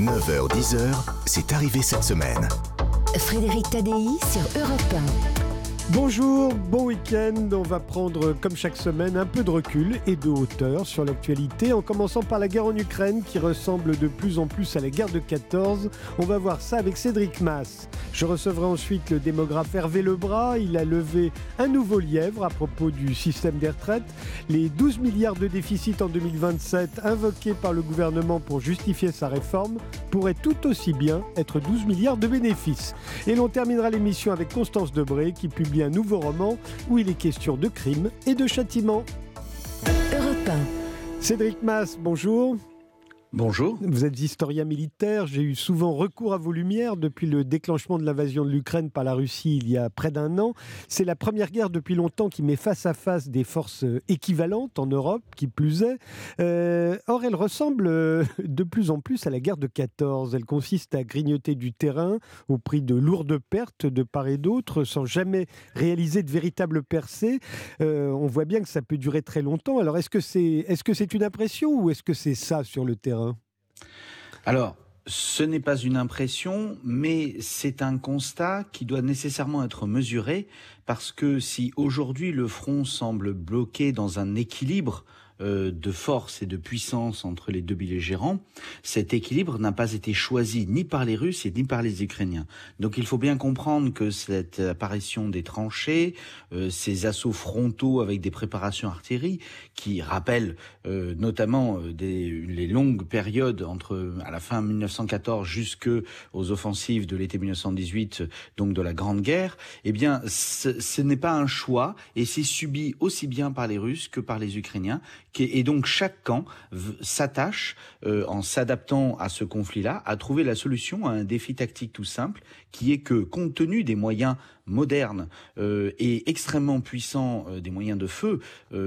9h-10h, c'est arrivé cette semaine. Frédéric Tadei sur Europe Bonjour, bon week-end. On va prendre, comme chaque semaine, un peu de recul et de hauteur sur l'actualité, en commençant par la guerre en Ukraine qui ressemble de plus en plus à la guerre de 14. On va voir ça avec Cédric Mass. Je recevrai ensuite le démographe Hervé Lebras. Il a levé un nouveau lièvre à propos du système des retraites. Les 12 milliards de déficit en 2027 invoqués par le gouvernement pour justifier sa réforme pourraient tout aussi bien être 12 milliards de bénéfices. Et l'on terminera l'émission avec Constance Debré qui publie un nouveau roman où il est question de crime et de châtiment. Europe Cédric Mass, bonjour. Bonjour. Vous êtes historien militaire. J'ai eu souvent recours à vos lumières depuis le déclenchement de l'invasion de l'Ukraine par la Russie il y a près d'un an. C'est la première guerre depuis longtemps qui met face à face des forces équivalentes en Europe, qui plus est. Euh, or, elle ressemble euh, de plus en plus à la guerre de 14. Elle consiste à grignoter du terrain au prix de lourdes pertes de part et d'autre, sans jamais réaliser de véritables percées. Euh, on voit bien que ça peut durer très longtemps. Alors, est-ce que c'est est -ce c'est une impression ou est-ce que c'est ça sur le terrain? Alors, ce n'est pas une impression, mais c'est un constat qui doit nécessairement être mesuré parce que si aujourd'hui le front semble bloqué dans un équilibre euh, de force et de puissance entre les deux belligérants, cet équilibre n'a pas été choisi ni par les Russes et ni par les Ukrainiens. Donc il faut bien comprendre que cette apparition des tranchées, euh, ces assauts frontaux avec des préparations artillerie, qui rappellent euh, notamment des, les longues périodes entre à la fin 1914 jusque aux offensives de l'été 1918, donc de la Grande Guerre, eh bien ce n'est pas un choix et c'est subi aussi bien par les Russes que par les Ukrainiens et donc chaque camp s'attache, euh, en s'adaptant à ce conflit-là, à trouver la solution à un défi tactique tout simple, qui est que, compte tenu des moyens modernes euh, et extrêmement puissants, euh, des moyens de feu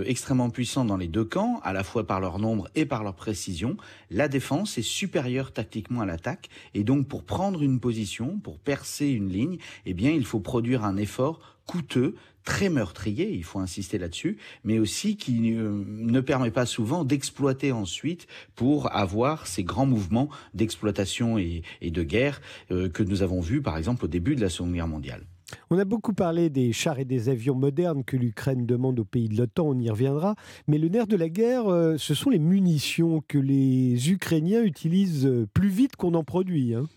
extrêmement puissants dans les deux camps, à la fois par leur nombre et par leur précision, la défense est supérieure tactiquement à l'attaque. Et donc, pour prendre une position, pour percer une ligne, eh bien, il faut produire un effort coûteux, très meurtrier, il faut insister là-dessus, mais aussi qui ne permet pas souvent d'exploiter ensuite pour avoir ces grands mouvements d'exploitation et, de guerre euh, que nous avons vus par exemple au début de la Seconde Guerre mondiale. On a beaucoup parlé des chars et des avions modernes que l'Ukraine demande aux pays de l'OTAN, on y reviendra, mais le nerf de la guerre, euh, ce sont les munitions que les Ukrainiens utilisent plus vite qu'on en produit. Hein.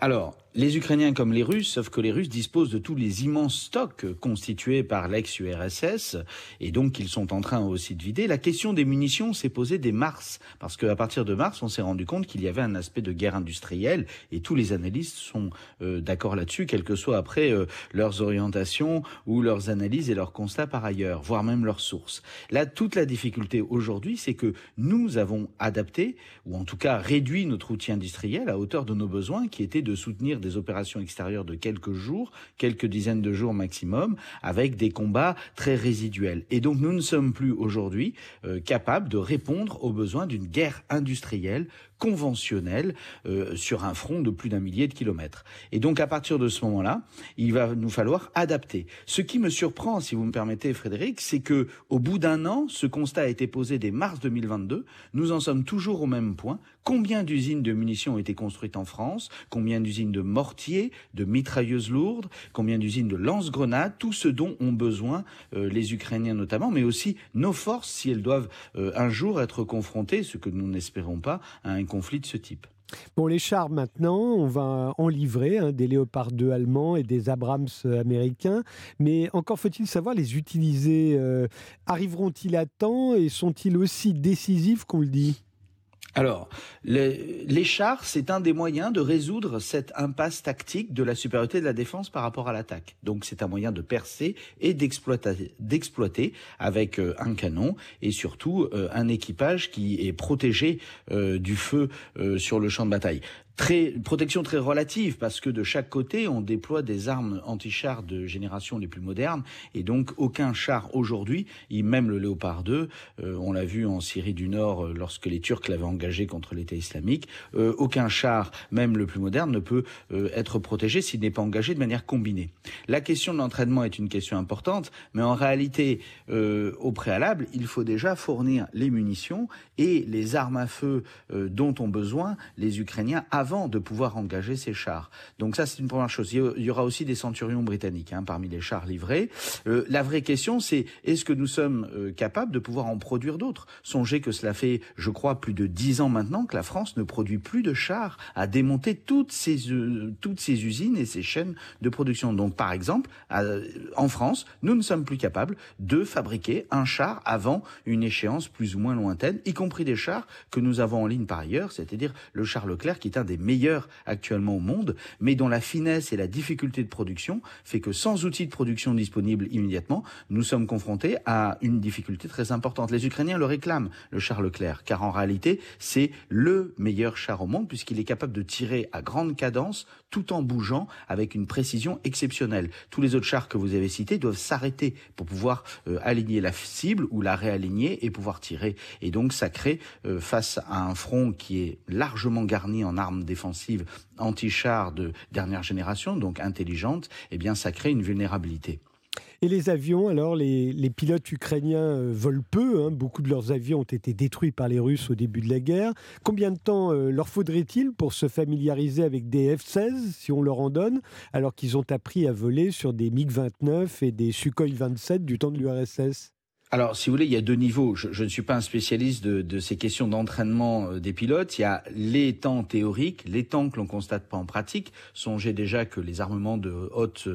Alors, les Ukrainiens comme les Russes, sauf que les Russes disposent de tous les immenses stocks constitués par l'ex-URSS, et donc ils sont en train aussi de vider. La question des munitions s'est posée dès mars, parce qu'à partir de mars, on s'est rendu compte qu'il y avait un aspect de guerre industrielle, et tous les analystes sont euh, d'accord là-dessus, quelles que soient après euh, leurs orientations ou leurs analyses et leurs constats par ailleurs, voire même leurs sources. Là, toute la difficulté aujourd'hui, c'est que nous avons adapté, ou en tout cas réduit notre outil industriel à hauteur de nos besoins, qui étaient de soutenir des opérations extérieures de quelques jours, quelques dizaines de jours maximum, avec des combats très résiduels. Et donc nous ne sommes plus aujourd'hui euh, capables de répondre aux besoins d'une guerre industrielle conventionnelle euh, sur un front de plus d'un millier de kilomètres. Et donc à partir de ce moment-là, il va nous falloir adapter. Ce qui me surprend, si vous me permettez, Frédéric, c'est que au bout d'un an, ce constat a été posé dès mars 2022. Nous en sommes toujours au même point. Combien d'usines de munitions ont été construites en France? Combien d'usines de mortiers, de mitrailleuses lourdes? Combien d'usines de lance-grenades? Tout ce dont ont besoin euh, les Ukrainiens notamment, mais aussi nos forces si elles doivent euh, un jour être confrontées, ce que nous n'espérons pas, à un conflit de ce type. Bon, les chars maintenant, on va en livrer, hein, des Léopard 2 allemands et des Abrams américains, mais encore faut-il savoir les utiliser. Euh, arriveront-ils à temps et sont-ils aussi décisifs qu'on le dit? Alors, les, chars, c'est un des moyens de résoudre cette impasse tactique de la supériorité de la défense par rapport à l'attaque. Donc, c'est un moyen de percer et d'exploiter avec euh, un canon et surtout euh, un équipage qui est protégé euh, du feu sur le champ de bataille très protection très relative parce que de chaque côté on déploie des armes anti-chars de génération les plus modernes et donc aucun char aujourd'hui, même le Léopard 2, euh, on l'a vu en Syrie du Nord euh, lorsque les Turcs l'avaient engagé contre l'État islamique. aucun char, même le plus moderne, ne peut être protégé s'il n'est pas engagé de manière combinée. La question de l'entraînement est une question importante, mais en réalité, au préalable, il faut déjà fournir les munitions et les armes à feu dont ont besoin les Ukrainiens avant de pouvoir engager ces chars. Donc ça, c'est une première chose. Il y aura aussi des centurions britanniques hein, parmi les chars livrés. Euh, la vraie question, c'est est-ce que nous sommes euh, capables de pouvoir en produire d'autres? Songez que cela fait, je crois, plus de dix ans maintenant que la France ne produit plus de chars à démonter toutes ces, euh, toutes ces usines et ces chaînes de production. Donc, par exemple, en France, nous ne sommes plus capables de fabriquer un char avant une échéance plus ou moins lointaine, y compris des chars que nous avons en ligne par ailleurs, c'est-à-dire le char Leclerc qui est un des meilleurs actuellement au monde, mais dont la finesse et la difficulté de production fait que sans outils de production disponibles immédiatement, nous sommes confrontés à une difficulté très importante. Les Ukrainiens le réclament, le char Leclerc, car en réalité, c'est le meilleur char au monde puisqu'il est capable de tirer à grande cadence tout en bougeant avec une précision exceptionnelle. Tous les autres chars que vous avez cités doivent s'arrêter pour pouvoir euh, aligner la cible ou la réaligner et pouvoir tirer. Et donc ça crée, euh, face à un front qui est largement garni en armes défensives anti-chars de dernière génération, donc intelligentes, eh bien ça crée une vulnérabilité. Et les avions, alors, les, pilotes ukrainiens euh, volent peu. Hein. Beaucoup de leurs avions ont été détruits par les Russes au début de la guerre. Combien de temps euh, leur faudrait-il pour se familiariser avec des F-16, si on leur en donne, alors qu'ils ont appris à voler sur des MiG-29 et des Sukhoi 27 du temps de l'URSS alors, si vous voulez, il y a deux niveaux. Je, ne suis pas un spécialiste de, ces questions d'entraînement euh, des pilotes. Il y a les temps théoriques, les temps que l'on constate pas en pratique. Songez déjà que les armements de haute,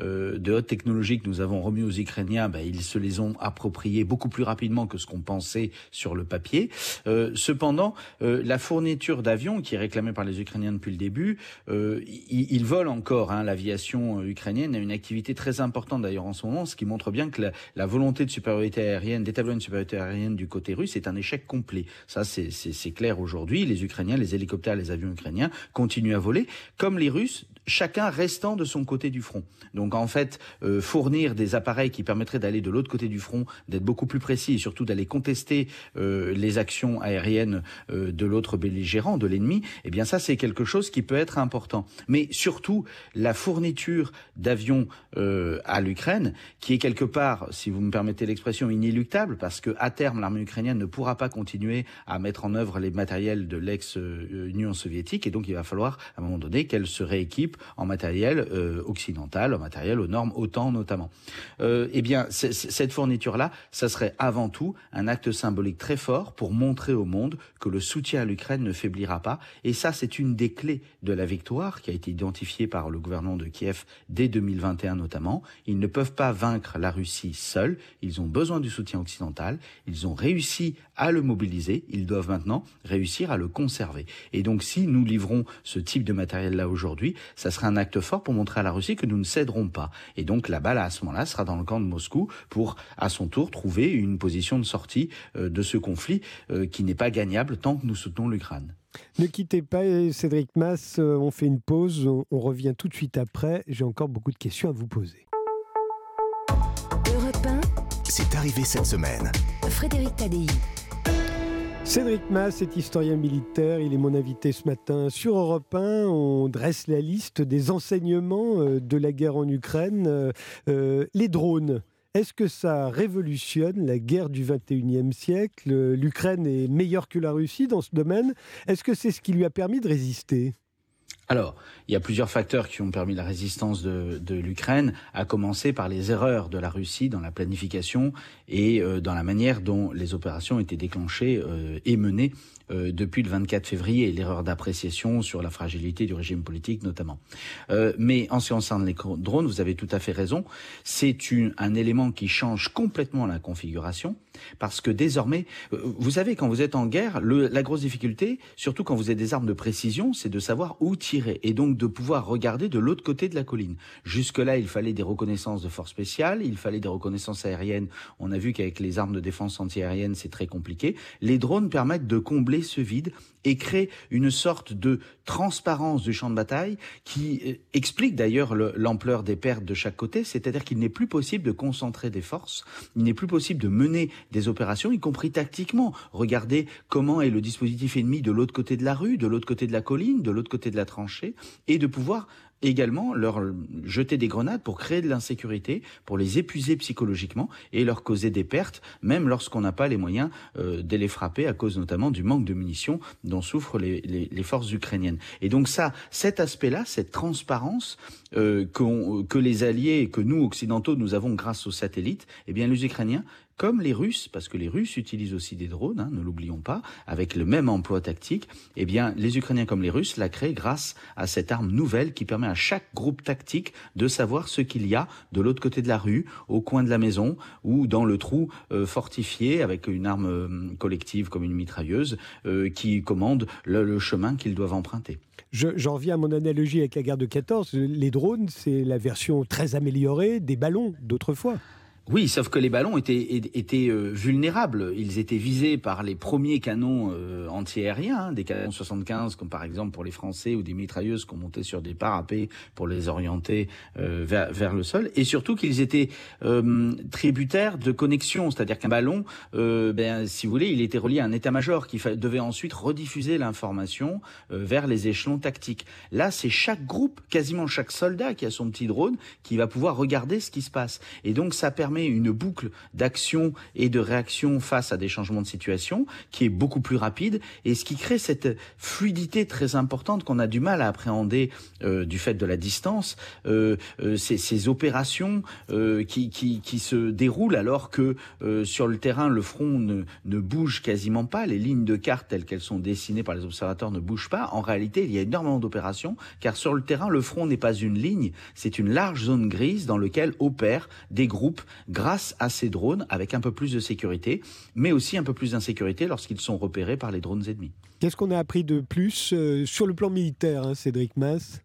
euh, de haute technologie que nous avons remis aux Ukrainiens, ben, ils se les ont appropriés beaucoup plus rapidement que ce qu'on pensait sur le papier. Euh, cependant, la fourniture d'avions, qui est réclamée par les Ukrainiens depuis le début, ils, volent encore. Hein. L'aviation ukrainienne a une activité très importante d'ailleurs en ce moment, ce qui montre bien que la, la volonté de supériorité aérienne, d'établir une supériorité aérienne du côté russe est un échec complet. Ça, c'est clair aujourd'hui. Les Ukrainiens, les hélicoptères, les avions ukrainiens continuent à voler, comme les Russes, chacun restant de son côté du front. Donc en fait, euh, fournir des appareils qui permettraient d'aller de l'autre côté du front, d'être beaucoup plus précis et surtout d'aller contester euh, les actions aériennes euh, de l'autre belligérant, de l'ennemi, eh bien ça c'est quelque chose qui peut être important. Mais surtout la fourniture d'avions à l'Ukraine, qui est quelque part, si vous me permettez l'expression, inéluctable parce que à terme l'armée ukrainienne ne pourra pas continuer à mettre en œuvre les matériels de l'ex-Union soviétique et donc il va falloir à un moment donné qu'elle se rééquipe en matériel euh, occidental, en matériel aux normes OTAN notamment. Euh, eh bien cette fourniture là, ça serait avant tout un acte symbolique très fort pour montrer au monde que le soutien à l'Ukraine ne faiblira pas et ça c'est une des clés de la victoire qui a été identifiée par le gouvernement de Kiev dès 2021 notamment. Ils ne peuvent pas vaincre la Russie seuls, ils ont besoin du soutien occidental, ils ont réussi à le mobiliser, ils doivent maintenant réussir à le conserver. Et donc si nous livrons ce type de matériel-là aujourd'hui, ça sera un acte fort pour montrer à la Russie que nous ne céderons pas. Et donc la balle à ce moment-là sera dans le camp de Moscou pour à son tour trouver une position de sortie euh, de ce conflit euh, qui n'est pas gagnable tant que nous soutenons l'Ukraine. Ne quittez pas, Cédric Mass, euh, on fait une pause, on revient tout de suite après. J'ai encore beaucoup de questions à vous poser. c'est arrivé cette semaine. Frédéric Tadei. Cédric Mass est historien militaire, il est mon invité ce matin sur Europe 1. On dresse la liste des enseignements euh, de la guerre en Ukraine. Euh, euh, les drones, est-ce que ça révolutionne la guerre du 21e siècle? L'Ukraine est meilleure que la Russie dans ce domaine. Est-ce que c'est ce qui lui a permis de résister? Alors, il y a plusieurs facteurs qui ont permis la résistance de, l'Ukraine, à commencer par les erreurs de la Russie dans la planification et euh, dans la manière dont les opérations étaient déclenchées euh, et menées euh, depuis le 24 février, l'erreur d'appréciation sur la fragilité du régime politique notamment. mais en ce qui concerne les drones, vous avez tout à fait raison, c'est un élément qui change complètement la configuration, parce que désormais, vous savez, quand vous êtes en guerre, la grosse difficulté, surtout quand vous avez des armes de précision, c'est de savoir où tirer et donc de pouvoir regarder de l'autre côté de la colline. Jusque-là, il fallait des reconnaissances de forces spéciales, il fallait des reconnaissances aériennes. On a vu qu'avec les armes de défense antiaérienne, c'est très compliqué. Les drones permettent de combler ce vide et crée une sorte de transparence du champ de bataille qui euh, explique d'ailleurs l'ampleur des pertes de chaque côté, c'est-à-dire qu'il n'est plus possible de concentrer des forces, il n'est plus possible de mener des opérations, y compris tactiquement. Regardez comment est le dispositif ennemi de l'autre côté de la rue, de l'autre côté de la colline, de l'autre côté de la tranchée, et de pouvoir également leur jeter des grenades pour créer de l'insécurité, pour les épuiser psychologiquement et leur causer des pertes, même lorsqu'on n'a pas les moyens euh, de les frapper à cause notamment du manque de munitions dont souffrent les, les, les forces ukrainiennes. Et donc ça, cet aspect-là, cette transparence euh, que les alliés et que nous occidentaux nous avons grâce aux satellites, eh bien les Ukrainiens comme les Russes, parce que les Russes utilisent aussi des drones, hein, ne l'oublions pas, avec le même emploi tactique, eh bien, les Ukrainiens comme les Russes la créent grâce à cette arme nouvelle qui permet à chaque groupe tactique de savoir ce qu'il y a de l'autre côté de la rue, au coin de la maison ou dans le trou euh, fortifié avec une arme euh, collective comme une mitrailleuse euh, qui commande le, chemin qu'ils doivent emprunter. J'en reviens à mon analogie avec la guerre de 14. Les drones, c'est la version très améliorée des ballons d'autrefois. Oui, sauf que les ballons étaient, étaient euh, vulnérables. Ils étaient visés par les premiers canons euh, antiaériens, hein, des canons 75, comme par exemple pour les Français, ou des mitrailleuses qu'on montait sur des parapets pour les orienter euh, vers, le sol. Et surtout qu'ils étaient tributaires de connexion, c'est-à-dire qu'un ballon, ben, si vous voulez, il était relié à un état-major qui devait ensuite rediffuser l'information vers les échelons tactiques. Là, c'est chaque groupe, quasiment chaque soldat qui a son petit drone, qui va pouvoir regarder ce qui se passe. Et donc, ça permet une boucle d'action et de réaction face à des changements de situation qui est beaucoup plus rapide et ce qui crée cette fluidité très importante qu'on a du mal à appréhender euh, du fait de la distance, euh, euh, ces, opérations euh, qui, qui, qui, se déroulent alors que sur le terrain le front ne, ne bouge quasiment pas, les lignes de carte telles qu'elles sont dessinées par les observateurs ne bougent pas. En réalité, il y a énormément d'opérations car sur le terrain le front n'est pas une ligne, c'est une large zone grise dans laquelle opèrent des groupes grâce à ces drones avec un peu plus de sécurité, mais aussi un peu plus d'insécurité lorsqu'ils sont repérés par les drones ennemis. Qu'est-ce qu'on a appris de plus euh, sur le plan militaire, hein, Cédric Mass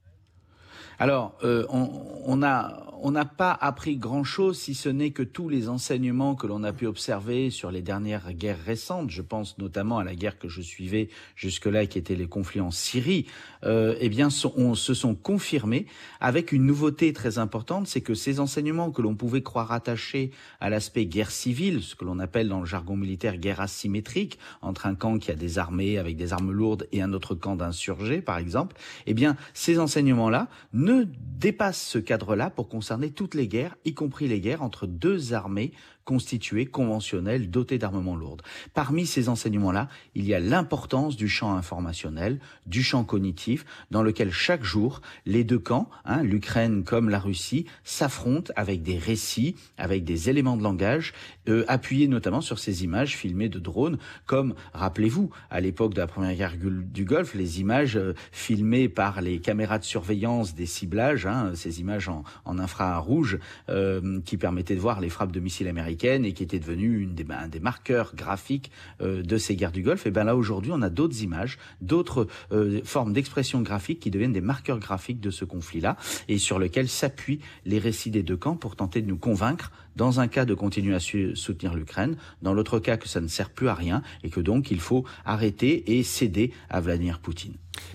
alors, euh, on, on, a, on n'a pas appris grand-chose, si ce n'est que tous les enseignements que l'on a pu observer sur les dernières guerres récentes, je pense notamment à la guerre que je suivais jusque-là, qui était les conflits en Syrie, euh, eh bien, on, se sont confirmés avec une nouveauté très importante, c'est que ces enseignements que l'on pouvait croire attachés à l'aspect guerre civile, ce que l'on appelle dans le jargon militaire guerre asymétrique, entre un camp qui a des armées avec des armes lourdes et un autre camp d'insurgés, par exemple, eh bien, ces enseignements-là ne dépassent ce cadre-là pour concerner toutes les guerres, y compris les guerres entre deux armées constituées, conventionnelles, dotées d'armements lourds. Parmi ces enseignements-là, il y a l'importance du champ informationnel, du champ cognitif, dans lequel chaque jour, les deux camps, hein, l'Ukraine comme la Russie, s'affrontent avec des récits, avec des éléments de langage, euh, appuyés notamment sur ces images filmées de drones, comme, rappelez-vous, à l'époque de la première guerre du Golfe, les images euh, filmées par les caméras de surveillance des ciblages, hein, ces images en, en infrarouge, euh, qui permettaient de voir les frappes de missiles américains et qui était ben, un des marqueurs graphiques euh, de ces guerres du Golfe. Et ben là aujourd'hui, on a d'autres images, d'autres euh, formes d'expression graphique qui deviennent des marqueurs graphiques de ce conflit-là et sur lesquels s'appuient les récits des deux camps pour tenter de nous convaincre, dans un cas de continuer à soutenir l'Ukraine, dans l'autre cas que ça ne sert plus à rien et que donc il faut arrêter et céder à Vladimir Poutine.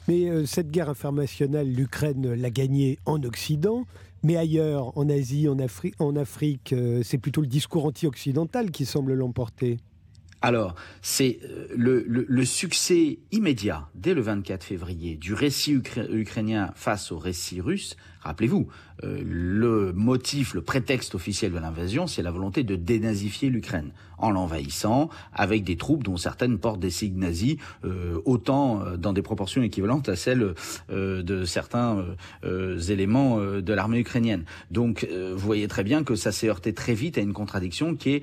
Mais euh, cette guerre informationnelle, l'Ukraine l'a gagnée en Occident. Mais ailleurs, en Asie, en, Afri en Afrique, euh, c'est plutôt le discours anti-occidental qui semble l'emporter. Alors, c'est euh, le, succès immédiat, dès le 24 février, du récit ukrainien face au récit russe. Rappelez-vous, euh, le motif, le prétexte officiel de l'invasion, c'est la volonté de dénazifier l'Ukraine en l'envahissant avec des troupes dont certaines portent des signes nazis, euh, autant euh, dans des proportions équivalentes à celles euh, de certains euh, éléments de l'armée ukrainienne. Donc, vous voyez très bien que ça s'est heurté très vite à une contradiction qui est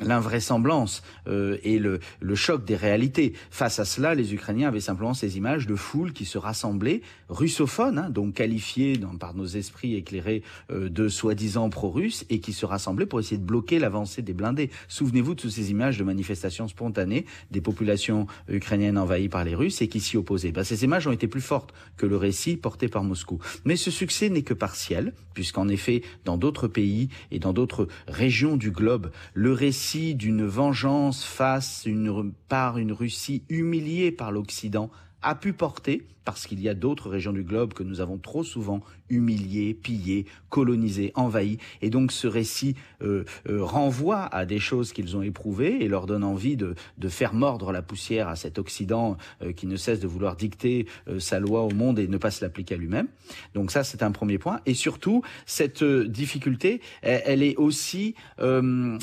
l'invraisemblance et le, le choc des réalités. Face à cela, les Ukrainiens avaient simplement ces images de foules qui se rassemblaient, russophones, hein, donc qualifiées dans, par nos esprits éclairés de soi-disant pro-russes, et qui se rassemblaient pour essayer de bloquer l'avancée des blindés. Souvenez Souvenez-vous de toutes ces images de manifestations spontanées des populations ukrainiennes envahies par les Russes et qui s'y opposaient. Ben, ces images ont été plus fortes que le récit porté par Moscou. Mais ce succès n'est que partiel, puisqu'en effet, dans d'autres pays et dans d'autres régions du globe, le récit d'une vengeance face une, par une Russie humiliée par l'Occident a pu porter, parce qu'il y a d'autres régions du globe que nous avons trop souvent humiliées, pillées, colonisées, envahies. Et donc ce récit euh, euh, renvoie à des choses qu'ils ont éprouvées et leur donne envie de, de faire mordre la poussière à cet Occident euh, qui ne cesse de vouloir dicter sa loi au monde et ne pas se l'appliquer à lui-même. Donc ça, c'est un premier point. Et surtout, cette difficulté, elle, elle est aussi, elle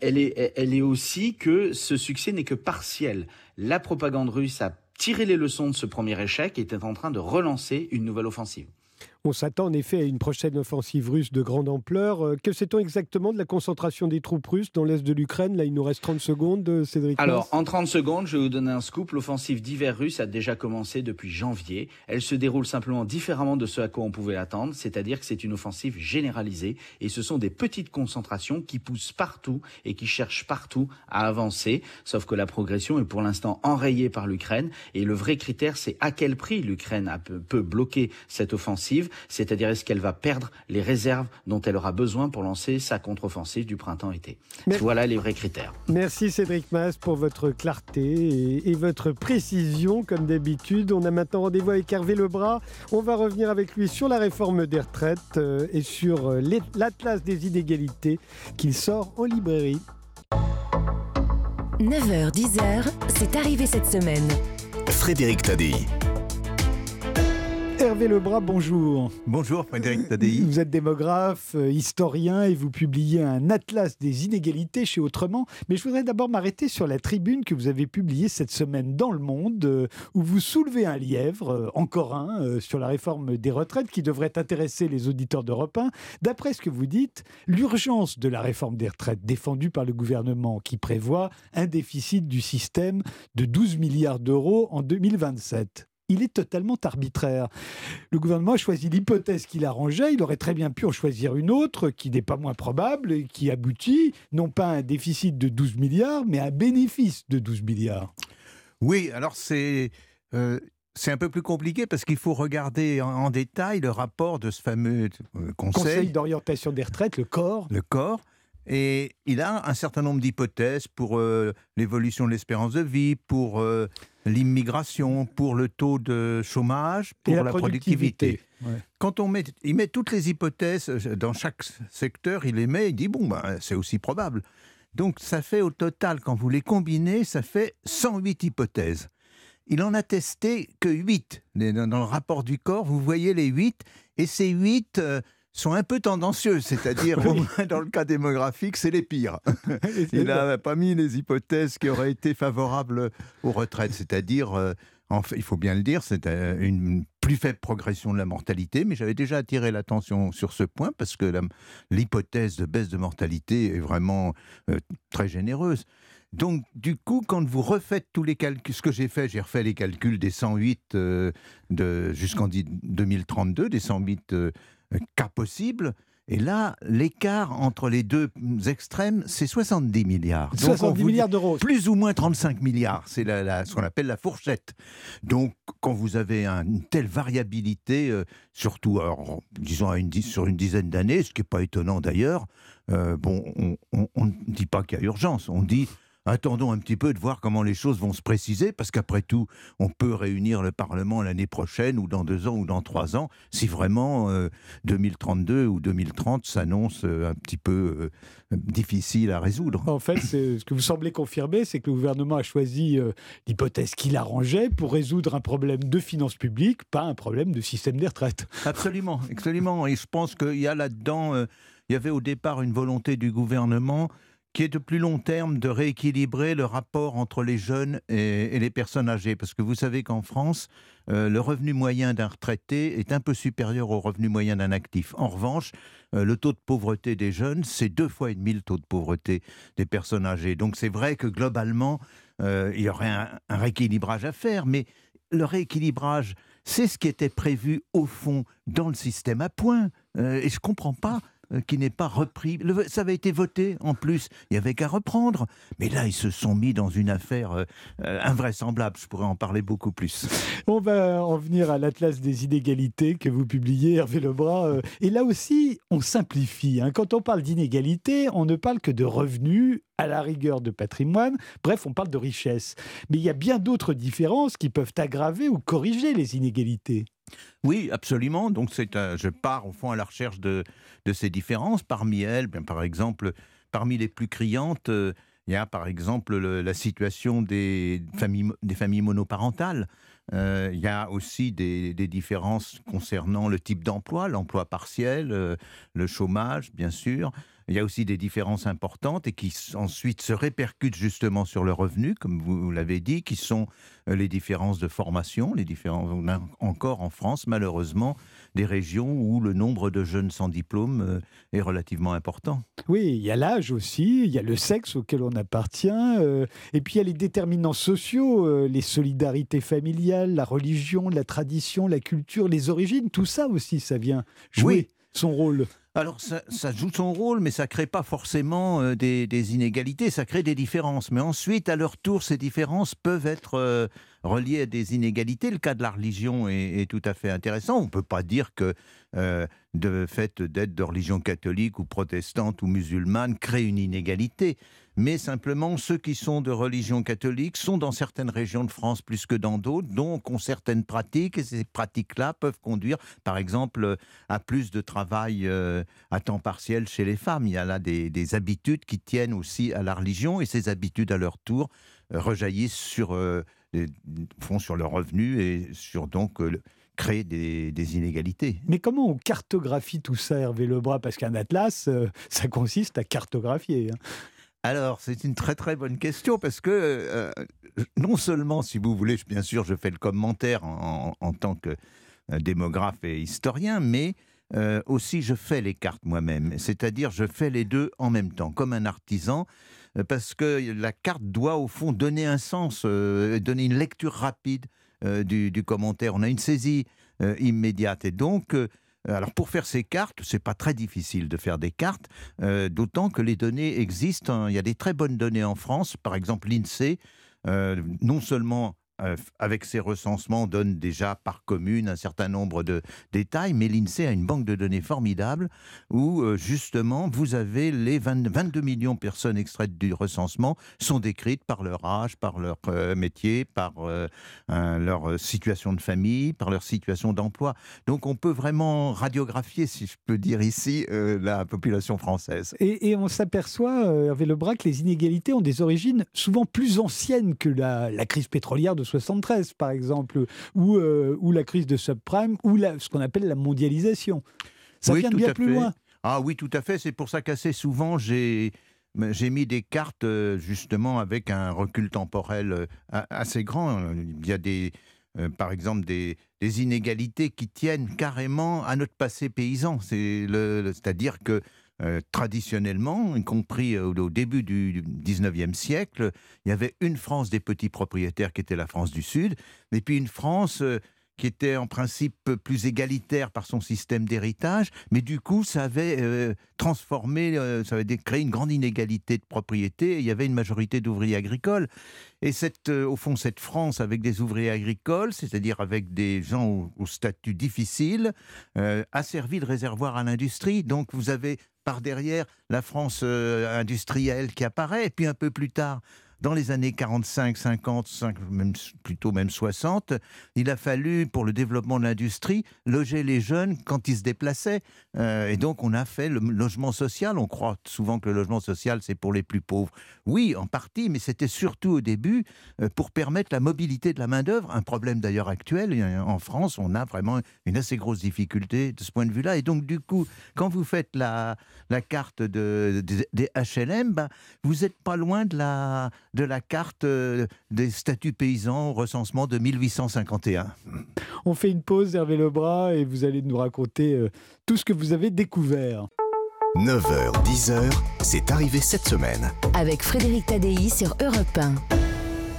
est, elle est aussi que ce succès n'est que partiel. La propagande russe a tiré les leçons de ce premier échec était en train de relancer une nouvelle offensive. On s'attend en effet à une prochaine offensive russe de grande ampleur. Euh, que sait-on exactement de la concentration des troupes russes dans l'est de l'Ukraine? Là, il nous reste 30 secondes, euh, Cédric. Alors, en 30 secondes, je vais vous donner un scoop. L'offensive d'hiver russe a déjà commencé depuis janvier. Elle se déroule simplement différemment de ce à quoi on pouvait attendre, c'est-à-dire que c'est une offensive généralisée et ce sont des petites concentrations qui poussent partout et qui cherchent partout à avancer. Sauf que la progression est pour l'instant enrayée par l'Ukraine et le vrai critère, c'est à quel prix l'Ukraine peut bloquer cette offensive c'est-à-dire est-ce qu'elle va perdre les réserves dont elle aura besoin pour lancer sa contre-offensive du printemps-été. Voilà les vrais critères. Merci Cédric Maas pour votre clarté et, votre précision comme d'habitude. On a maintenant rendez-vous avec Hervé Lebras. On va revenir avec lui sur la réforme des retraites euh, et sur euh, l'Atlas des inégalités qu'il sort en librairie. 9h, 10h, c'est arrivé cette semaine. Frédéric Tadei. Hervé Lebras, bonjour. Bonjour Frédéric Tadei. Vous êtes démographe, euh, historien et vous publiez un atlas des inégalités chez Autrement. Mais je voudrais d'abord m'arrêter sur la tribune que vous avez publiée cette semaine dans Le Monde, euh, où vous soulevez un lièvre, euh, encore un, sur la réforme des retraites qui devrait intéresser les auditeurs d'Europe 1. D'après ce que vous dites, l'urgence de la réforme des retraites défendue par le gouvernement qui prévoit un déficit du système de 12 milliards d'euros en 2027 il est totalement arbitraire. Le gouvernement a choisi l'hypothèse qu'il arrangeait, il aurait très bien pu en choisir une autre qui n'est pas moins probable et qui aboutit non pas à un déficit de 12 milliards, mais à un bénéfice de 12 milliards. Oui, alors c'est... Euh, c'est un peu plus compliqué parce qu'il faut regarder en, détail le rapport de ce fameux euh, conseil. Conseil d'orientation des retraites, le corps. Le corps. Et il a un certain nombre d'hypothèses pour euh, l'évolution de l'espérance de vie, pour l'immigration, pour le taux de chômage, pour la, productivité. Quand on met, il met toutes les hypothèses euh, dans chaque secteur, il les met, il dit bon, ben, c'est aussi probable. Donc ça fait au total, quand vous les combinez, ça fait 108 hypothèses. Il en a testé que 8. Dans le rapport du corps, vous voyez les 8, et ces 8 sont un peu tendancieux, c'est-à-dire au moins dans le cas démographique, c'est les pires. Il n'a pas mis les hypothèses qui auraient été favorables aux retraites, c'est-à-dire, euh, en fait, il faut bien le dire, c'est euh, une plus faible progression de la mortalité, mais j'avais déjà attiré l'attention sur ce point parce que l'hypothèse de baisse de mortalité est vraiment euh, très généreuse. Donc, du coup, quand vous refaites tous les calculs, ce que j'ai fait, j'ai refait les calculs des 108 de, jusqu'en 2032, des 108 cas possible. Et là, l'écart entre les deux extrêmes, c'est 70 milliards. 70 milliards d'euros. Plus ou moins 35 milliards, c'est la, ce qu'on appelle la fourchette. Donc, quand vous avez une telle variabilité, euh, surtout, disons, à une, sur une dizaine d'années, ce qui n'est pas étonnant d'ailleurs, euh, bon, on ne dit pas qu'il y a urgence, on dit attendons un petit peu de voir comment les choses vont se préciser, parce qu'après tout, on peut réunir le Parlement l'année prochaine, ou dans deux ans, ou dans trois ans, si vraiment 2032 euh, ou 2030 s'annonce euh, un petit peu euh, difficile à résoudre. En fait, ce que vous semblez confirmer, c'est que le gouvernement a choisi l'hypothèse qu'il arrangeait pour résoudre un problème de finances publiques, pas un problème de système des retraites. Absolument, absolument. Et je pense qu'il y a là-dedans, il y avait au départ une volonté du gouvernement qui est de plus long terme de rééquilibrer le rapport entre les jeunes et, les personnes âgées. Parce que vous savez qu'en France, euh, le revenu moyen d'un retraité est un peu supérieur au revenu moyen d'un actif. En revanche, euh, le taux de pauvreté des jeunes, c'est deux fois et demi le taux de pauvreté des personnes âgées. Donc c'est vrai que globalement, euh, il y aurait un, rééquilibrage à faire, mais le rééquilibrage, c'est ce qui était prévu au fond dans le système à points. et je ne comprends pas euh, qui n'est pas repris. ça avait été voté en plus, il n'y avait qu'à reprendre. Mais là, ils se sont mis dans une affaire euh, euh, invraisemblable. Je pourrais en parler beaucoup plus. On va en venir à l'Atlas des inégalités que vous publiez, Hervé Lebras. Et là aussi, on simplifie. Hein. Quand on parle d'inégalité, on ne parle que de revenus, à la rigueur de patrimoine. Bref, on parle de richesse. Mais il y a bien d'autres différences qui peuvent aggraver ou corriger les inégalités. Oui, absolument. Donc, c'est, je pars au fond à la recherche de, de ces différences. Parmi elles, bien, par exemple, parmi les plus criantes, euh, il y a par exemple la situation des familles, des familles monoparentales. Euh, il y a aussi des, différences concernant le type d'emploi, l'emploi partiel, euh, le chômage, bien sûr. Il y a aussi des différences importantes et qui ensuite se répercutent justement sur le revenu, comme vous l'avez dit, qui sont euh, les différences de formation, les différences. On a encore en France, malheureusement, des régions où le nombre de jeunes sans diplôme euh, est relativement important. Oui, il y a l'âge aussi, il y a le sexe auquel on appartient, euh, et puis il y a les déterminants sociaux, les solidarités familiales, la religion, la tradition, la culture, les origines, tout ça aussi, ça vient jouer son rôle. Alors ça, joue son rôle, mais ça crée pas forcément euh, des, inégalités, ça crée des différences. Mais ensuite, à leur tour, ces différences peuvent être euh, reliées à des inégalités. Le cas de la religion est, tout à fait intéressant. On ne peut pas dire que euh, de fait d'être de religion catholique ou protestante ou musulmane crée une inégalité mais simplement ceux qui sont de religion catholique sont dans certaines régions de France plus que dans d'autres, donc ont certaines pratiques, et ces pratiques-là peuvent conduire, par exemple, à plus de travail euh, à temps partiel chez les femmes. Il y a là des, habitudes qui tiennent aussi à la religion, et ces habitudes, à leur tour, euh, rejaillissent sur, euh, font sur le revenu et sur donc créer des, inégalités. Mais comment on cartographie tout ça, Hervé Lebras? Parce qu'un atlas, ça consiste à cartographier. Hein. Alors, c'est une très très bonne question parce que euh, non seulement, si vous voulez, bien sûr, je fais le commentaire en, tant que euh, démographe et historien, mais euh, aussi je fais les cartes moi-même. C'est-à-dire, je fais les deux en même temps, comme un artisan, parce que la carte doit au fond donner un sens, donner une lecture rapide du, du, commentaire. On a une saisie immédiate et donc euh, alors pour faire ces cartes, c'est pas très difficile de faire des cartes, euh, d'autant que les données existent. Hein. Il y a des très bonnes données en France, par exemple l'INSEE. Euh, non seulement euh, avec ses recensements, donne déjà par commune un certain nombre de détails, mais l'INSEE a une banque de données formidable où euh, justement vous avez les 22 millions de personnes extraites du recensement sont décrites par leur âge, par leur euh, métier, par leur situation de famille, par leur situation d'emploi. Donc on peut vraiment radiographier, si je peux dire ici, la population française. Et, on s'aperçoit, Hervé Lebras, que les inégalités ont des origines souvent plus anciennes que la, crise pétrolière de 73, par exemple, ou, euh, ou la crise de subprime, ou la, ce qu'on appelle la mondialisation. Ça vient de bien plus loin. Ah oui, tout à fait. C'est pour ça qu'assez souvent, j'ai j'ai mis des cartes euh, justement avec un recul temporel euh, assez grand. Il y a des, par exemple, des, des, inégalités qui tiennent carrément à notre passé paysan. C'est-à-dire que euh, traditionnellement, y compris au, début du, 19e siècle, il y avait une France des petits propriétaires qui était la France du Sud, et puis une France euh, qui était en principe plus égalitaire par son système d'héritage, mais du coup, ça avait euh, transformé, euh, ça avait créé une grande inégalité de propriété, il y avait une majorité d'ouvriers agricoles. Et euh, au fond, cette France avec des ouvriers agricoles, c'est-à-dire avec des gens au, statut difficile, a servi de réservoir à l'industrie. Donc vous avez par derrière la France industrielle qui apparaît, et puis un peu plus tard, dans les années 45, 50, même, plutôt même 60, il a fallu, pour le développement de l'industrie, loger les jeunes quand ils se déplaçaient. Euh, et donc, on a fait le logement social. On croit souvent que le logement social, c'est pour les plus pauvres. Oui, en partie, mais c'était surtout au début euh, pour permettre la mobilité de la main-d'œuvre. Un problème d'ailleurs actuel. En France, on a vraiment une assez grosse difficulté de ce point de vue-là. Et donc, du coup, quand vous faites la, carte de, des HLM, ben, vous n'êtes pas loin de la de la carte euh, des statuts paysans au recensement de 1851. On fait une pause, Hervé Lebras, et vous allez nous raconter euh, tout ce que vous avez découvert. 9h, 10h, c'est arrivé cette semaine. Avec Frédéric Tadei sur Europe 1.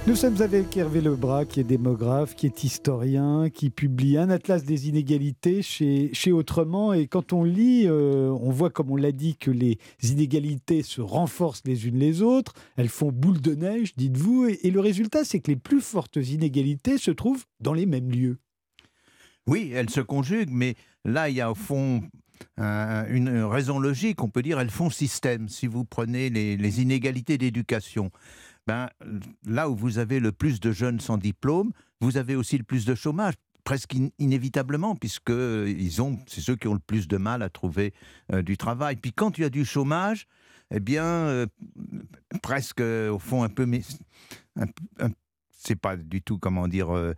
Nous sommes avec Hervé Lebras, qui est démographe, qui est historien, qui publie un atlas des inégalités chez, chez Autrement. Et quand on lit, euh, on voit, comme on l'a dit, que les inégalités se renforcent les unes les autres. Elles font boule de neige, dites-vous. Et, et le résultat, c'est que les plus fortes inégalités se trouvent dans les mêmes lieux. Oui, elles se conjuguent, mais là, il y a au fond une raison logique, on peut dire, elles font système. Si vous prenez les, inégalités d'éducation, ben, là où vous avez le plus de jeunes sans diplôme, vous avez aussi le plus de chômage presque inévitablement, puisque ont, c'est ceux qui ont le plus de mal à trouver euh, du travail. Puis quand il y a du chômage, eh bien, euh, presque au fond un peu, c'est pas du tout comment dire euh, euh,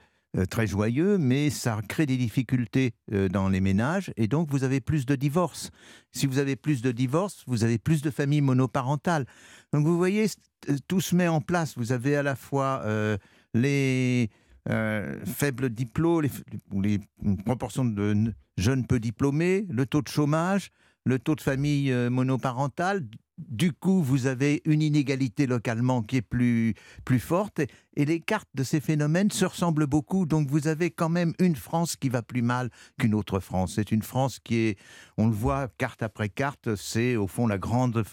très joyeux, mais ça crée des difficultés euh, dans les ménages et donc vous avez plus de divorces. Si vous avez plus de divorces, vous avez plus de familles monoparentales. Donc vous voyez, euh, tout se met en place. Vous avez à la fois les faibles diplômes, les, les proportions de jeunes peu diplômés, le taux de chômage, le taux de famille monoparentale, du coup, vous avez une inégalité localement qui est plus, plus forte et les cartes de ces phénomènes se ressemblent beaucoup. Donc, vous avez quand même une France qui va plus mal qu'une autre France. C'est une France qui est, on le voit carte après carte, c'est au fond la grande,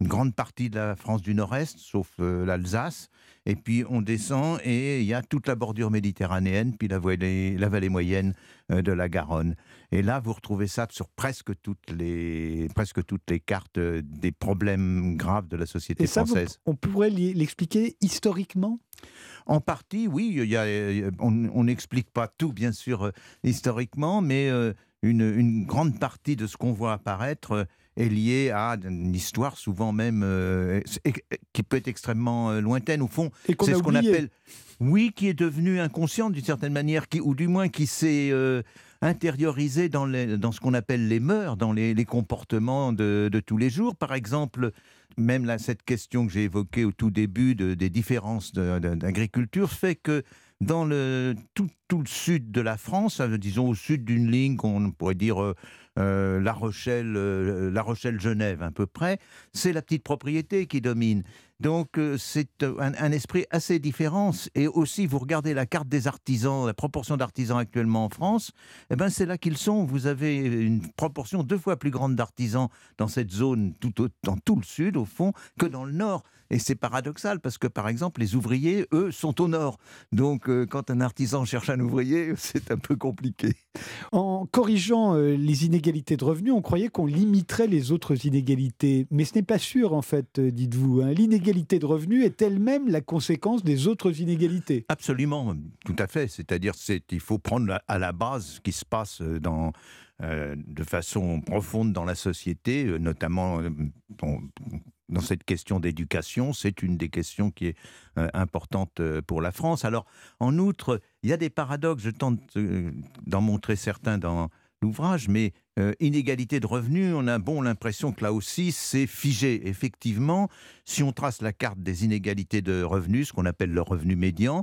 une grande partie de la France du Nord-Est, sauf euh, l'Alsace. Et puis on descend et il y a toute la bordure méditerranéenne, puis la vallée, la vallée moyenne euh, de la Garonne. Et là, vous retrouvez ça sur presque toutes les, presque toutes les cartes euh, des problèmes graves de la société française. on pourrait l'expliquer historiquement? En partie, oui. Il y a, on n'explique pas tout, bien sûr, euh, historiquement, mais une, une, grande partie de ce qu'on voit apparaître est lié à une histoire souvent même euh, qui peut être extrêmement euh, lointaine. Au fond, c'est ce qu'on appelle, oui, qui est devenu inconscient d'une certaine manière, qui, ou du moins qui s'est euh, intériorisé dans, les, dans ce qu'on appelle les mœurs, dans les, comportements de, de, tous les jours. Par exemple, même là, cette question que j'ai évoquée au tout début de, des différences d'agriculture fait que dans tout, tout, le sud de la France, disons au sud d'une ligne qu'on pourrait dire euh, la Rochelle, euh, La Rochelle-Genève à peu près, c'est la petite propriété qui domine. Donc euh, c'est un, esprit assez différent. Et aussi, vous regardez la carte des artisans, la proportion d'artisans actuellement en France, eh ben c'est là qu'ils sont. Vous avez une proportion deux fois plus grande d'artisans dans cette zone, tout dans tout le sud au fond, que dans le nord. Et c'est paradoxal parce que, par exemple, les ouvriers, eux, sont au nord. Donc, euh, quand un artisan cherche un ouvrier, c'est un peu compliqué. En corrigeant euh, les inégalités de revenus, on croyait qu'on limiterait les autres inégalités. Mais ce n'est pas sûr, en fait, euh, dites-vous. Hein. L'inégalité de revenus est elle-même la conséquence des autres inégalités. Absolument, tout à fait. C'est-à-dire qu'il faut prendre à la base ce qui se passe dans de façon profonde dans la société, notamment dans cette question d'éducation, c'est une des questions qui est euh, importante euh, pour la France. Alors, en outre, il y a des paradoxes, je tente euh, d'en montrer certains dans l'ouvrage, mais inégalité de revenus, on a bon l'impression que là aussi c'est figé. Effectivement, si on trace la carte des inégalités de revenus, ce qu'on appelle le revenu médian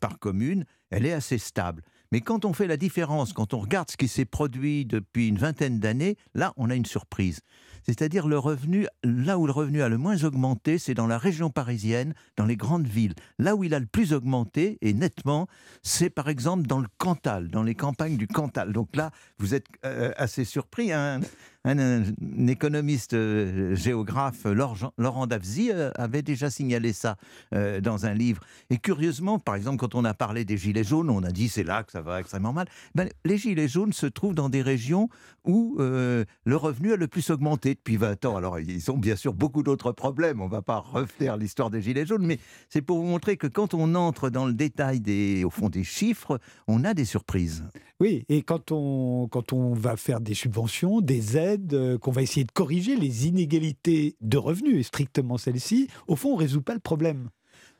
par commune, elle est assez stable. Mais quand on fait la différence, quand on regarde ce qui s'est produit depuis une vingtaine d'années, là, on a une surprise. C'est-à-dire le revenu, là où le revenu a le moins augmenté, c'est dans la région parisienne, dans les grandes villes. Là où il a le plus augmenté, et nettement, c'est par exemple dans le Cantal, dans les campagnes du Cantal. Donc là, vous êtes euh, assez surpris. Hein un, économiste euh, géographe, Laurent Davzy, euh, avait déjà signalé ça euh, dans un livre. Et curieusement, par exemple, quand on a parlé des Gilets jaunes, on a dit c'est là que ça va extrêmement mal. Ben, les Gilets jaunes se trouvent dans des régions où le revenu a le plus augmenté depuis 20 ans. Alors, ils ont bien sûr beaucoup d'autres problèmes. On ne va pas refaire l'histoire des Gilets jaunes, mais c'est pour vous montrer que quand on entre dans le détail des, au fond des chiffres, on a des surprises. Oui, et quand on, quand on va faire des subventions, des aides, qu'on va essayer de corriger les inégalités de revenus, et strictement celles-ci, au fond, on ne résout pas le problème.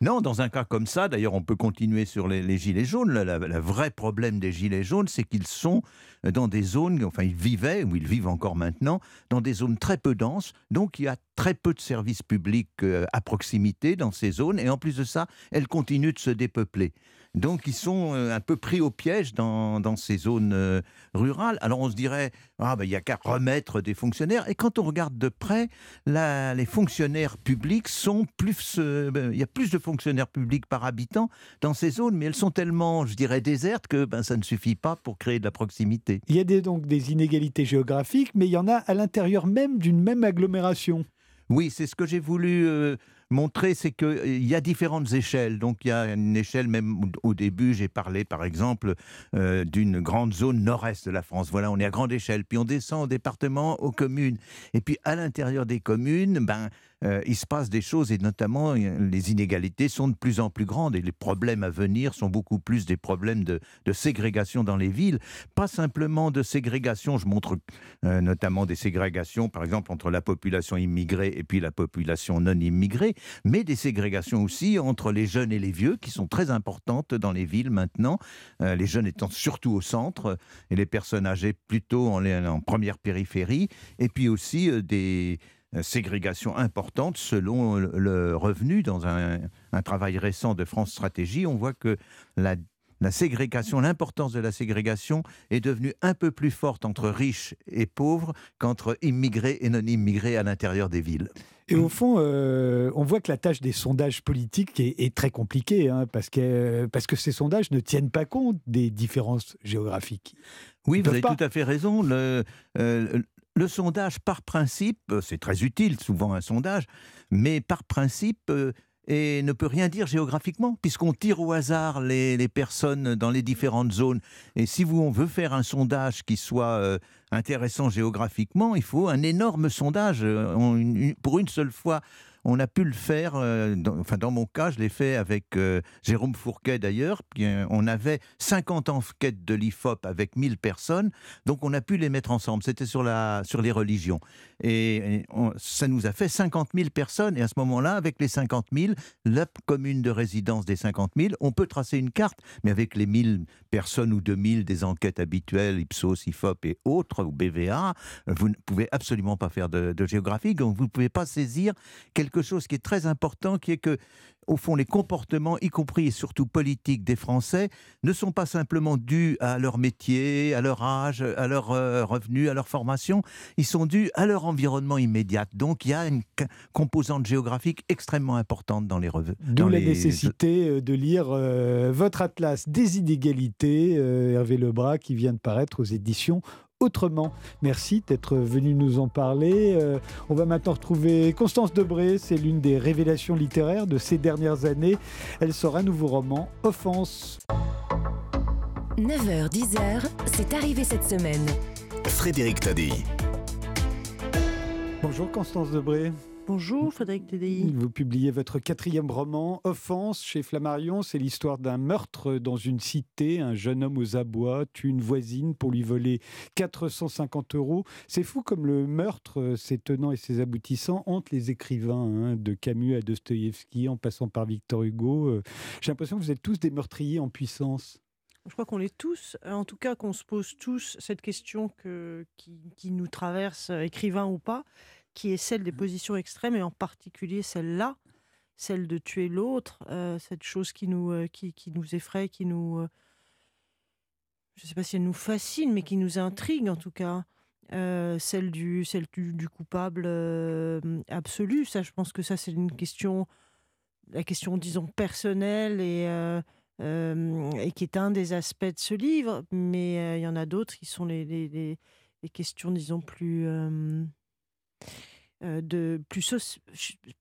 Non, dans un cas comme ça, d'ailleurs, on peut continuer sur les, gilets jaunes. Le vrai problème des gilets jaunes, c'est qu'ils sont dans des zones, enfin, ils vivaient, ou ils vivent encore maintenant, dans des zones très peu denses. Donc, il y a très peu de services publics euh, à proximité dans ces zones. Et en plus de ça, elles continuent de se dépeupler. Donc ils sont euh, un peu pris au piège dans, dans ces zones euh, rurales. Alors on se dirait, ah ben il n'y a qu'à remettre des fonctionnaires. Et quand on regarde de près, les fonctionnaires publics sont plus... Ben, il y a plus de fonctionnaires publics par habitant dans ces zones, mais elles sont tellement, je dirais, désertes que ben, ça ne suffit pas pour créer de la proximité. Il y a donc des inégalités géographiques, mais il y en a à l'intérieur même d'une même agglomération. Oui, c'est ce que j'ai voulu euh, montrer, c'est qu'il euh, y a différentes échelles. Donc il y a une échelle, même au début, j'ai parlé par exemple euh, d'une grande zone nord-est de la France. Voilà, on est à grande échelle. Puis on descend au département, aux communes. Et puis à l'intérieur des communes, ben, euh, il se passe des choses et notamment les inégalités sont de plus en plus grandes et les problèmes à venir sont beaucoup plus des problèmes de, ségrégation dans les villes. Pas simplement de ségrégation, je montre notamment des ségrégations par exemple entre la population immigrée et puis la population non immigrée, mais des ségrégations aussi entre les jeunes et les vieux, qui sont très importantes dans les villes maintenant, euh, les jeunes étant surtout au centre, et les personnes âgées plutôt en, première périphérie, et puis aussi euh, des euh, ségrégations importantes selon le revenu. Dans un, un travail récent de France Stratégie, on voit que la la ségrégation, l'importance de la ségrégation est devenue un peu plus forte entre riches et pauvres qu'entre immigrés et non immigrés à l'intérieur des villes. Et au fond, euh, on voit que la tâche des sondages politiques est, très compliquée, hein, parce, que, parce que ces sondages ne tiennent pas compte des différences géographiques. Oui, vous avez tout à fait raison. Le, euh, le sondage, par principe, c'est très utile, souvent un sondage, mais par principe, euh, et ne peut rien dire géographiquement, puisqu'on tire au hasard les, personnes dans les différentes zones. Et si vous, on veut faire un sondage qui soit euh, intéressant géographiquement, il faut un énorme sondage. Euh, pour une seule fois, on a pu le faire, euh, dans, enfin dans mon cas, je l'ai fait avec euh, Jérôme Fourquet d'ailleurs. On avait 50 enquêtes de l'IFOP avec 1000 personnes, donc on a pu les mettre ensemble. C'était sur, sur les religions. Et, ça nous a fait 50 000 personnes. Et à ce moment-là, avec les 50 000, la commune de résidence des 50 000, on peut tracer une carte, mais avec les 1000 personnes ou 2000 des enquêtes habituelles, Ipsos, IFOP et autres, ou BVA, vous ne pouvez absolument pas faire de, de géographie, donc vous ne pouvez pas saisir quelque chose qui est très important, qui est que, au fond, les comportements, y compris et surtout politiques des Français, ne sont pas simplement dus à leur métier, à leur âge, à leur euh, revenu, à leur formation, ils sont dus à leur environnement immédiat. Donc il y a une composante géographique extrêmement importante dans les revues. D'où la nécessité euh, de lire euh, votre atlas des inégalités, Hervé Lebras, qui vient de paraître aux éditions autrement. Merci d'être venu nous en parler. Euh, on va maintenant retrouver Constance Debré, c'est l'une des révélations littéraires de ces dernières années. Elle sort un nouveau roman, Offense. 9h, 10h, c'est arrivé cette semaine. Frédéric Taddy. Bonjour Constance Debré. Bonjour Frédéric Tedei. Vous publiez votre quatrième roman, Offense, chez Flammarion. C'est l'histoire d'un meurtre dans une cité. Un jeune homme aux abois tue une voisine pour lui voler 450 euros. C'est fou comme le meurtre, ses tenants et ses aboutissants, hantent les écrivains, hein, de Camus à Dostoïevski, en passant par Victor Hugo. Euh, j'ai l'impression que vous êtes tous des meurtriers en puissance. Je crois qu'on est tous, en tout cas qu'on se pose tous cette question que, qui, qui nous traverse, écrivain ou pas qui est celle des mmh. positions extrêmes, et en particulier celle-là, celle de tuer l'autre, euh, cette chose qui nous, euh, qui, qui, nous effraie, qui nous... Euh, je ne sais pas si elle nous fascine, mais qui nous intrigue en tout cas. celle du, celle du, coupable absolu, ça, je pense que ça, c'est une question, la question, disons, personnelle et, et qui est un des aspects de ce livre, mais il y en a d'autres qui sont les, les, les, questions, disons, plus de plus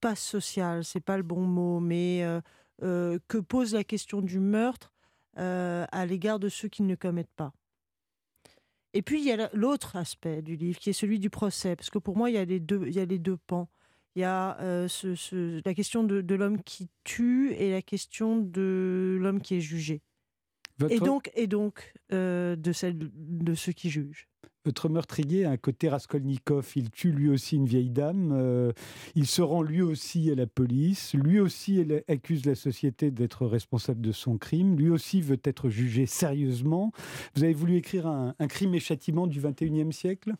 pas social, c'est pas le bon mot, mais que pose la question du meurtre à l'égard de ceux qui ne commettent pas. Et puis il y a l'autre aspect du livre qui est celui du procès, parce que pour moi il y a les deux, il y a les deux pans. Il y a ce, la question de, l'homme qui tue et la question de l'homme qui est jugé. Et donc, et donc de celle de ceux qui jugent. Votre meurtrier un côté Raskolnikov. Il tue lui aussi une vieille dame. Euh, il se rend lui aussi à la police. Lui aussi elle accuse la société d'être responsable de son crime. Lui aussi veut être jugé sérieusement. Vous avez voulu écrire un, crime et châtiment du 21e siècle?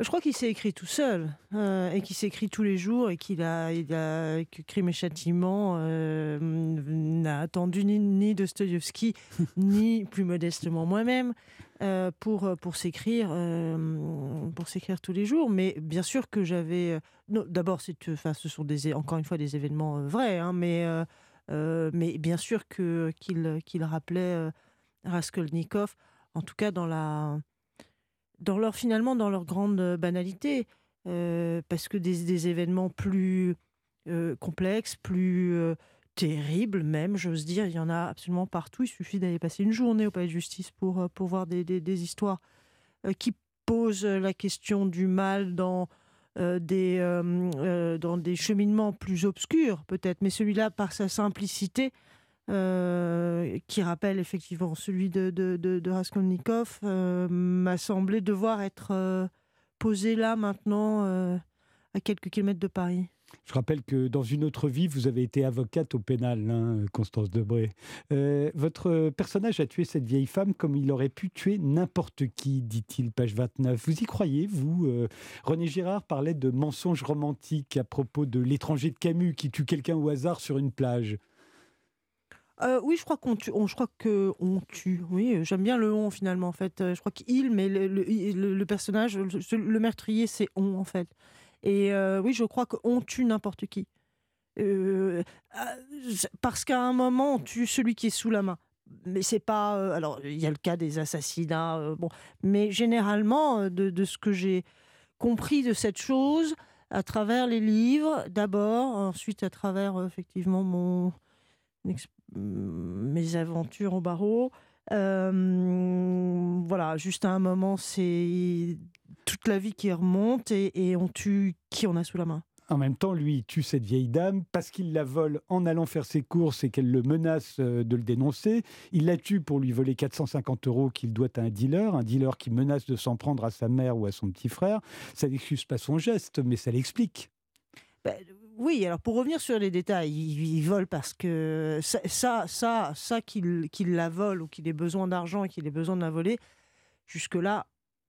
Je crois qu'il s'est écrit tout seul euh, et qu'il s'écrit tous les jours et qu'il a, il a que Crime et Châtiment euh, n'a attendu ni, ni Dostoïevski ni plus modestement moi-même euh, pour pour s'écrire pour s'écrire tous les jours. Mais bien sûr que j'avais d'abord c'est enfin ce sont des encore une fois des événements vrais, hein, mais mais bien sûr que qu'il qu'il rappelait Raskolnikov en tout cas dans la dans leur finalement dans leur grande euh, banalité, euh, parce que des, événements plus euh, complexes, plus terribles même, j'ose dire, il y en a absolument partout. Il suffit d'aller passer une journée au palais de justice pour, pour voir des, des, histoires qui posent la question du mal dans des, dans des cheminements plus obscurs peut-être, mais celui-là, par sa simplicité, euh, qui rappelle effectivement celui de, de, de, Raskolnikov, euh, m'a semblé devoir être euh, posé là maintenant, à quelques kilomètres de Paris. Je rappelle que dans une autre vie, vous avez été avocate au pénal, hein, Constance Debré. votre personnage a tué cette vieille femme comme il aurait pu tuer n'importe qui, dit-il, page 29. Vous y croyez, vous René Girard parlait de mensonges romantiques à propos de l'étranger de Camus qui tue quelqu'un au hasard sur une plage. Euh, oui, je crois qu'on tue. On, je crois que on tue. Oui, euh, j'aime bien le on finalement en fait. Euh, je crois qu'il, mais le, personnage, le, meurtrier, c'est on en fait. Et oui, je crois qu'on tue n'importe qui. parce qu'à un moment, on tue celui qui est sous la main. Mais c'est pas. alors, il y a le cas des assassinats. bon, mais généralement, de, de ce que j'ai compris de cette chose, à travers les livres, d'abord, ensuite à travers effectivement mon mes aventures au barreau. Euh, voilà, juste à un moment, c'est toute la vie qui remonte et, on tue qui on a sous la main. En même temps, lui, il tue cette vieille dame parce qu'il la vole en allant faire ses courses et qu'elle le menace euh, de le dénoncer. Il la tue pour lui voler 450 euros qu'il doit à un dealer, un dealer qui menace de s'en prendre à sa mère ou à son petit frère. Ça n'excuse pas son geste, mais ça l'explique. Ben, oui, alors pour revenir sur les détails, il, vole parce que ça, ça, ça, qu'il la vole ou qu'il ait besoin d'argent et qu'il ait besoin de la voler, jusque-là,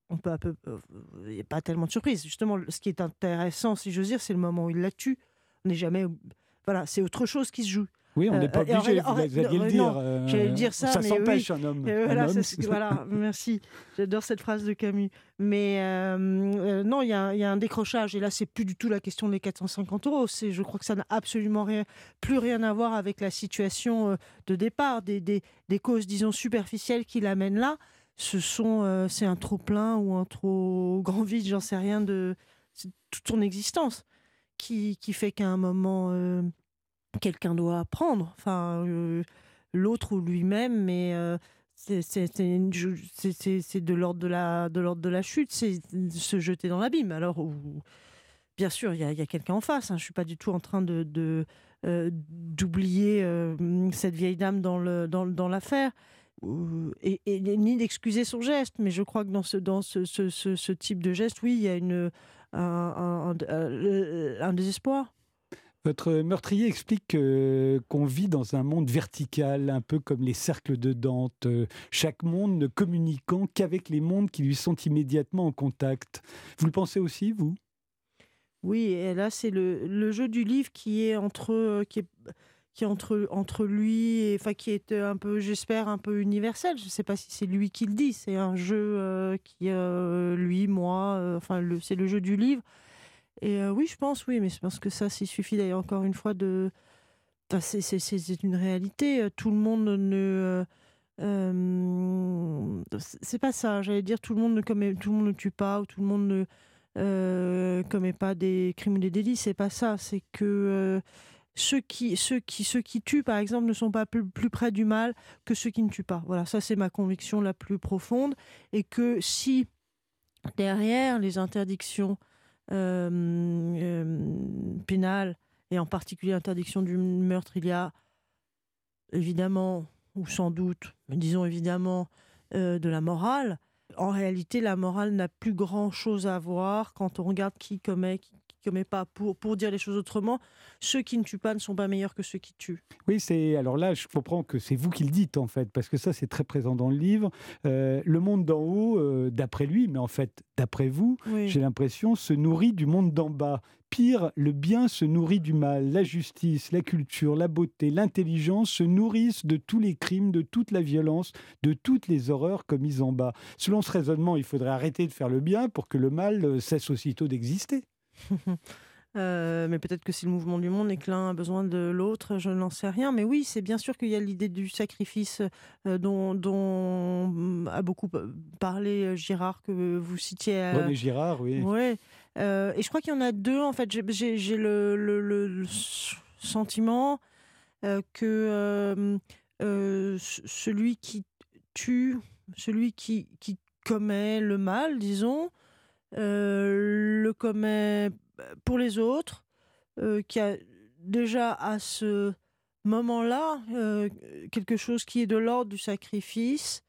on peut peu, euh, il n'y a pas tellement de surprise. Justement, ce qui est intéressant, si j'ose dire, c'est le moment où il la tue. On n'est jamais, voilà, c'est autre chose qui se joue. Oui, on n'est pas euh, obligé, vous alliez le dire. Euh, j'allais dire ça, ça s'empêche un homme. voilà, voilà, merci. J'adore cette phrase de Camus. Mais euh, non, il y, a un décrochage. Et là, c'est plus du tout la question des 450 euros. Je crois que ça n'a absolument rien, plus rien à voir avec la situation de départ, des, des, des causes, disons, superficielles qui l'amènent là. Ce sont, c'est un trop plein ou un trop grand vide, j'en sais rien, de toute son existence qui, qui fait qu'à un moment quelqu'un doit apprendre, enfin euh, l'autre ou lui-même, mais euh, c'est de l'ordre de la de l'ordre de la chute, c'est se jeter dans l'abîme. Alors bien sûr, il y a, quelqu'un en face. Hein, je suis pas du tout en train de, euh, d'oublier cette vieille dame dans l'affaire. Ni d'excuser son geste, mais je crois que dans ce, type de geste, oui, il y a un désespoir. Votre meurtrier explique qu'on vit dans un monde vertical, un peu comme les cercles de Dante, euh, chaque monde ne communiquant qu'avec les mondes qui lui sont immédiatement en contact. Vous le pensez aussi, vous? Oui, et là, c'est le, jeu du livre qui est entre, euh, qui est, qui entre, entre lui, et, qui est un peu, j'espère, un peu universel. Je ne sais pas si c'est lui qui le dit, c'est un jeu euh, qui, lui, moi, enfin, c'est le jeu du livre et euh, oui, je pense, oui, mais je pense que ça, s'il suffit d'ailleurs encore une fois de. c'est une réalité. Tout le monde ne. Euh, c'est pas ça. J'allais dire tout le monde ne commet, tout le monde ne tue pas ou tout le monde ne euh, commet pas des crimes ou des délits. C'est pas ça. C'est que ceux qui, ceux qui, ceux qui tuent, par exemple, ne sont pas plus, près du mal que ceux qui ne tuent pas. Voilà, ça c'est ma conviction la plus profonde. Et que si derrière les interdictions euh, euh, pénale, et en particulier l'interdiction du meurtre, il y a évidemment, ou sans doute, disons évidemment, euh, de la morale. En réalité, la morale n'a plus grand-chose à voir quand on regarde qui commet, commet pas. Pour, pour dire les choses autrement, ceux qui ne tuent pas ne sont pas meilleurs que ceux qui tuent. Oui, c'est alors là, je comprends que c'est vous qui le dites en fait, parce que ça c'est très présent dans le livre. Euh, le monde d'en haut, euh, d'après lui, mais en fait d'après vous, j'ai l'impression se nourrit du monde d'en bas. Pire, le bien se nourrit du mal. La justice, la culture, la beauté, l'intelligence se nourrissent de tous les crimes, de toute la violence, de toutes les horreurs commises en bas. Selon ce raisonnement, il faudrait arrêter de faire le bien pour que le mal euh, cesse aussitôt d'exister. Euh, mais peut-être que c'est le mouvement du monde et que l'un a besoin de l'autre, je n'en sais rien. Mais oui, c'est bien sûr qu'il y a l'idée du sacrifice euh, dont, dont, a beaucoup parlé Girard, que vous citiez. René Girard, oui. Ouais. Euh, et je crois qu'il y en a deux, en fait. J'ai le, le, sentiment euh, que euh, celui qui tue, celui qui, qui, commet le mal, disons, le commet pour les autres, qui a déjà à ce moment-là quelque chose qui est de l'ordre du sacrifice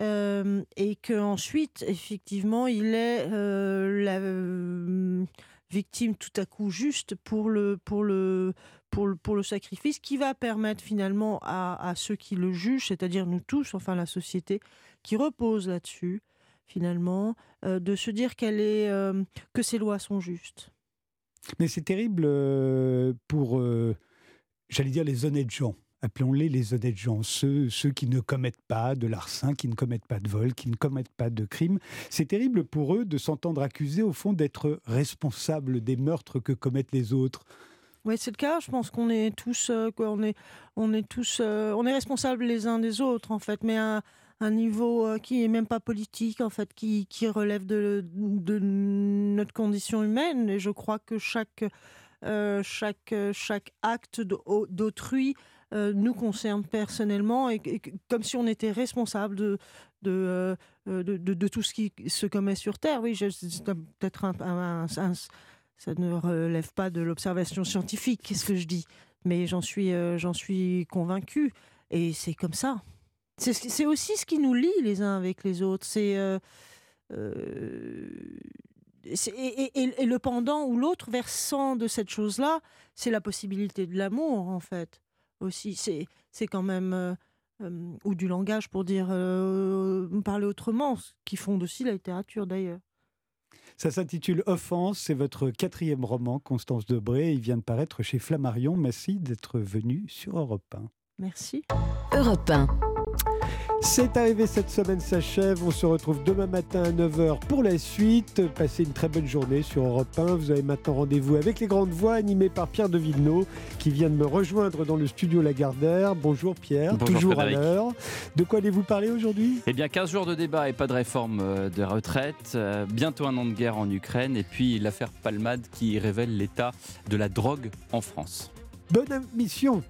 euh, et qu'ensuite, effectivement, il est euh, la euh, victime tout à coup juste pour le, pour le, pour le, pour le sacrifice qui va permettre finalement à, à ceux qui le jugent, c'est-à-dire nous tous, enfin la société, qui repose là-dessus, finalement, de se dire qu'elle est, que ces lois sont justes. Mais c'est terrible pour, j'allais dire, les honnêtes gens appelons-les les honnêtes gens, ceux, ceux qui ne commettent pas de larcin, qui ne commettent pas de vol, qui ne commettent pas de crime. C'est terrible pour eux de s'entendre accusés, au fond, d'être responsables des meurtres que commettent les autres. Oui, c'est le cas. Je pense qu'on est tous, euh, on est, on est tous, euh, on est responsables les uns des autres, en fait, mais à un niveau euh, qui est même pas politique, en fait, qui, qui relève de, de, notre condition humaine. Et je crois que chaque, chaque, chaque acte d'autrui euh, nous concerne personnellement et, comme si on était responsable de, de, euh, de, tout ce qui se commet sur Terre. Oui, peut-être ça ne relève pas de l'observation scientifique, qu'est-ce que je dis, mais j'en suis, euh, j'en suis convaincu et c'est comme ça. C'est aussi ce qui nous lie les uns avec les autres. C'est et, et, le pendant ou l'autre versant de cette chose-là, c'est la possibilité de l'amour, en fait aussi. C'est quand même. Euh, euh, ou du langage pour dire euh, parler autrement, qui fonde aussi la littérature d'ailleurs. Ça s'intitule Offense, c'est votre quatrième roman, Constance Debré. Il vient de paraître chez Flammarion. Merci d'être venu sur Europe 1. Merci. Europe 1. C'est arrivé cette semaine s'achève. On se retrouve demain matin à 9h pour la suite. Passez une très bonne journée sur Europe 1. Vous avez maintenant rendez-vous avec les grandes voix animées par Pierre de Villeneuve qui vient de me rejoindre dans le studio Lagardère. Bonjour Pierre, toujours à l'heure. De quoi allez-vous parler aujourd'hui? Eh bien 15 jours de débat et pas de réforme euh, de retraite. Euh, bientôt un an de guerre en Ukraine et puis l'affaire Palmade qui révèle l'état de la drogue en France. Bonne mission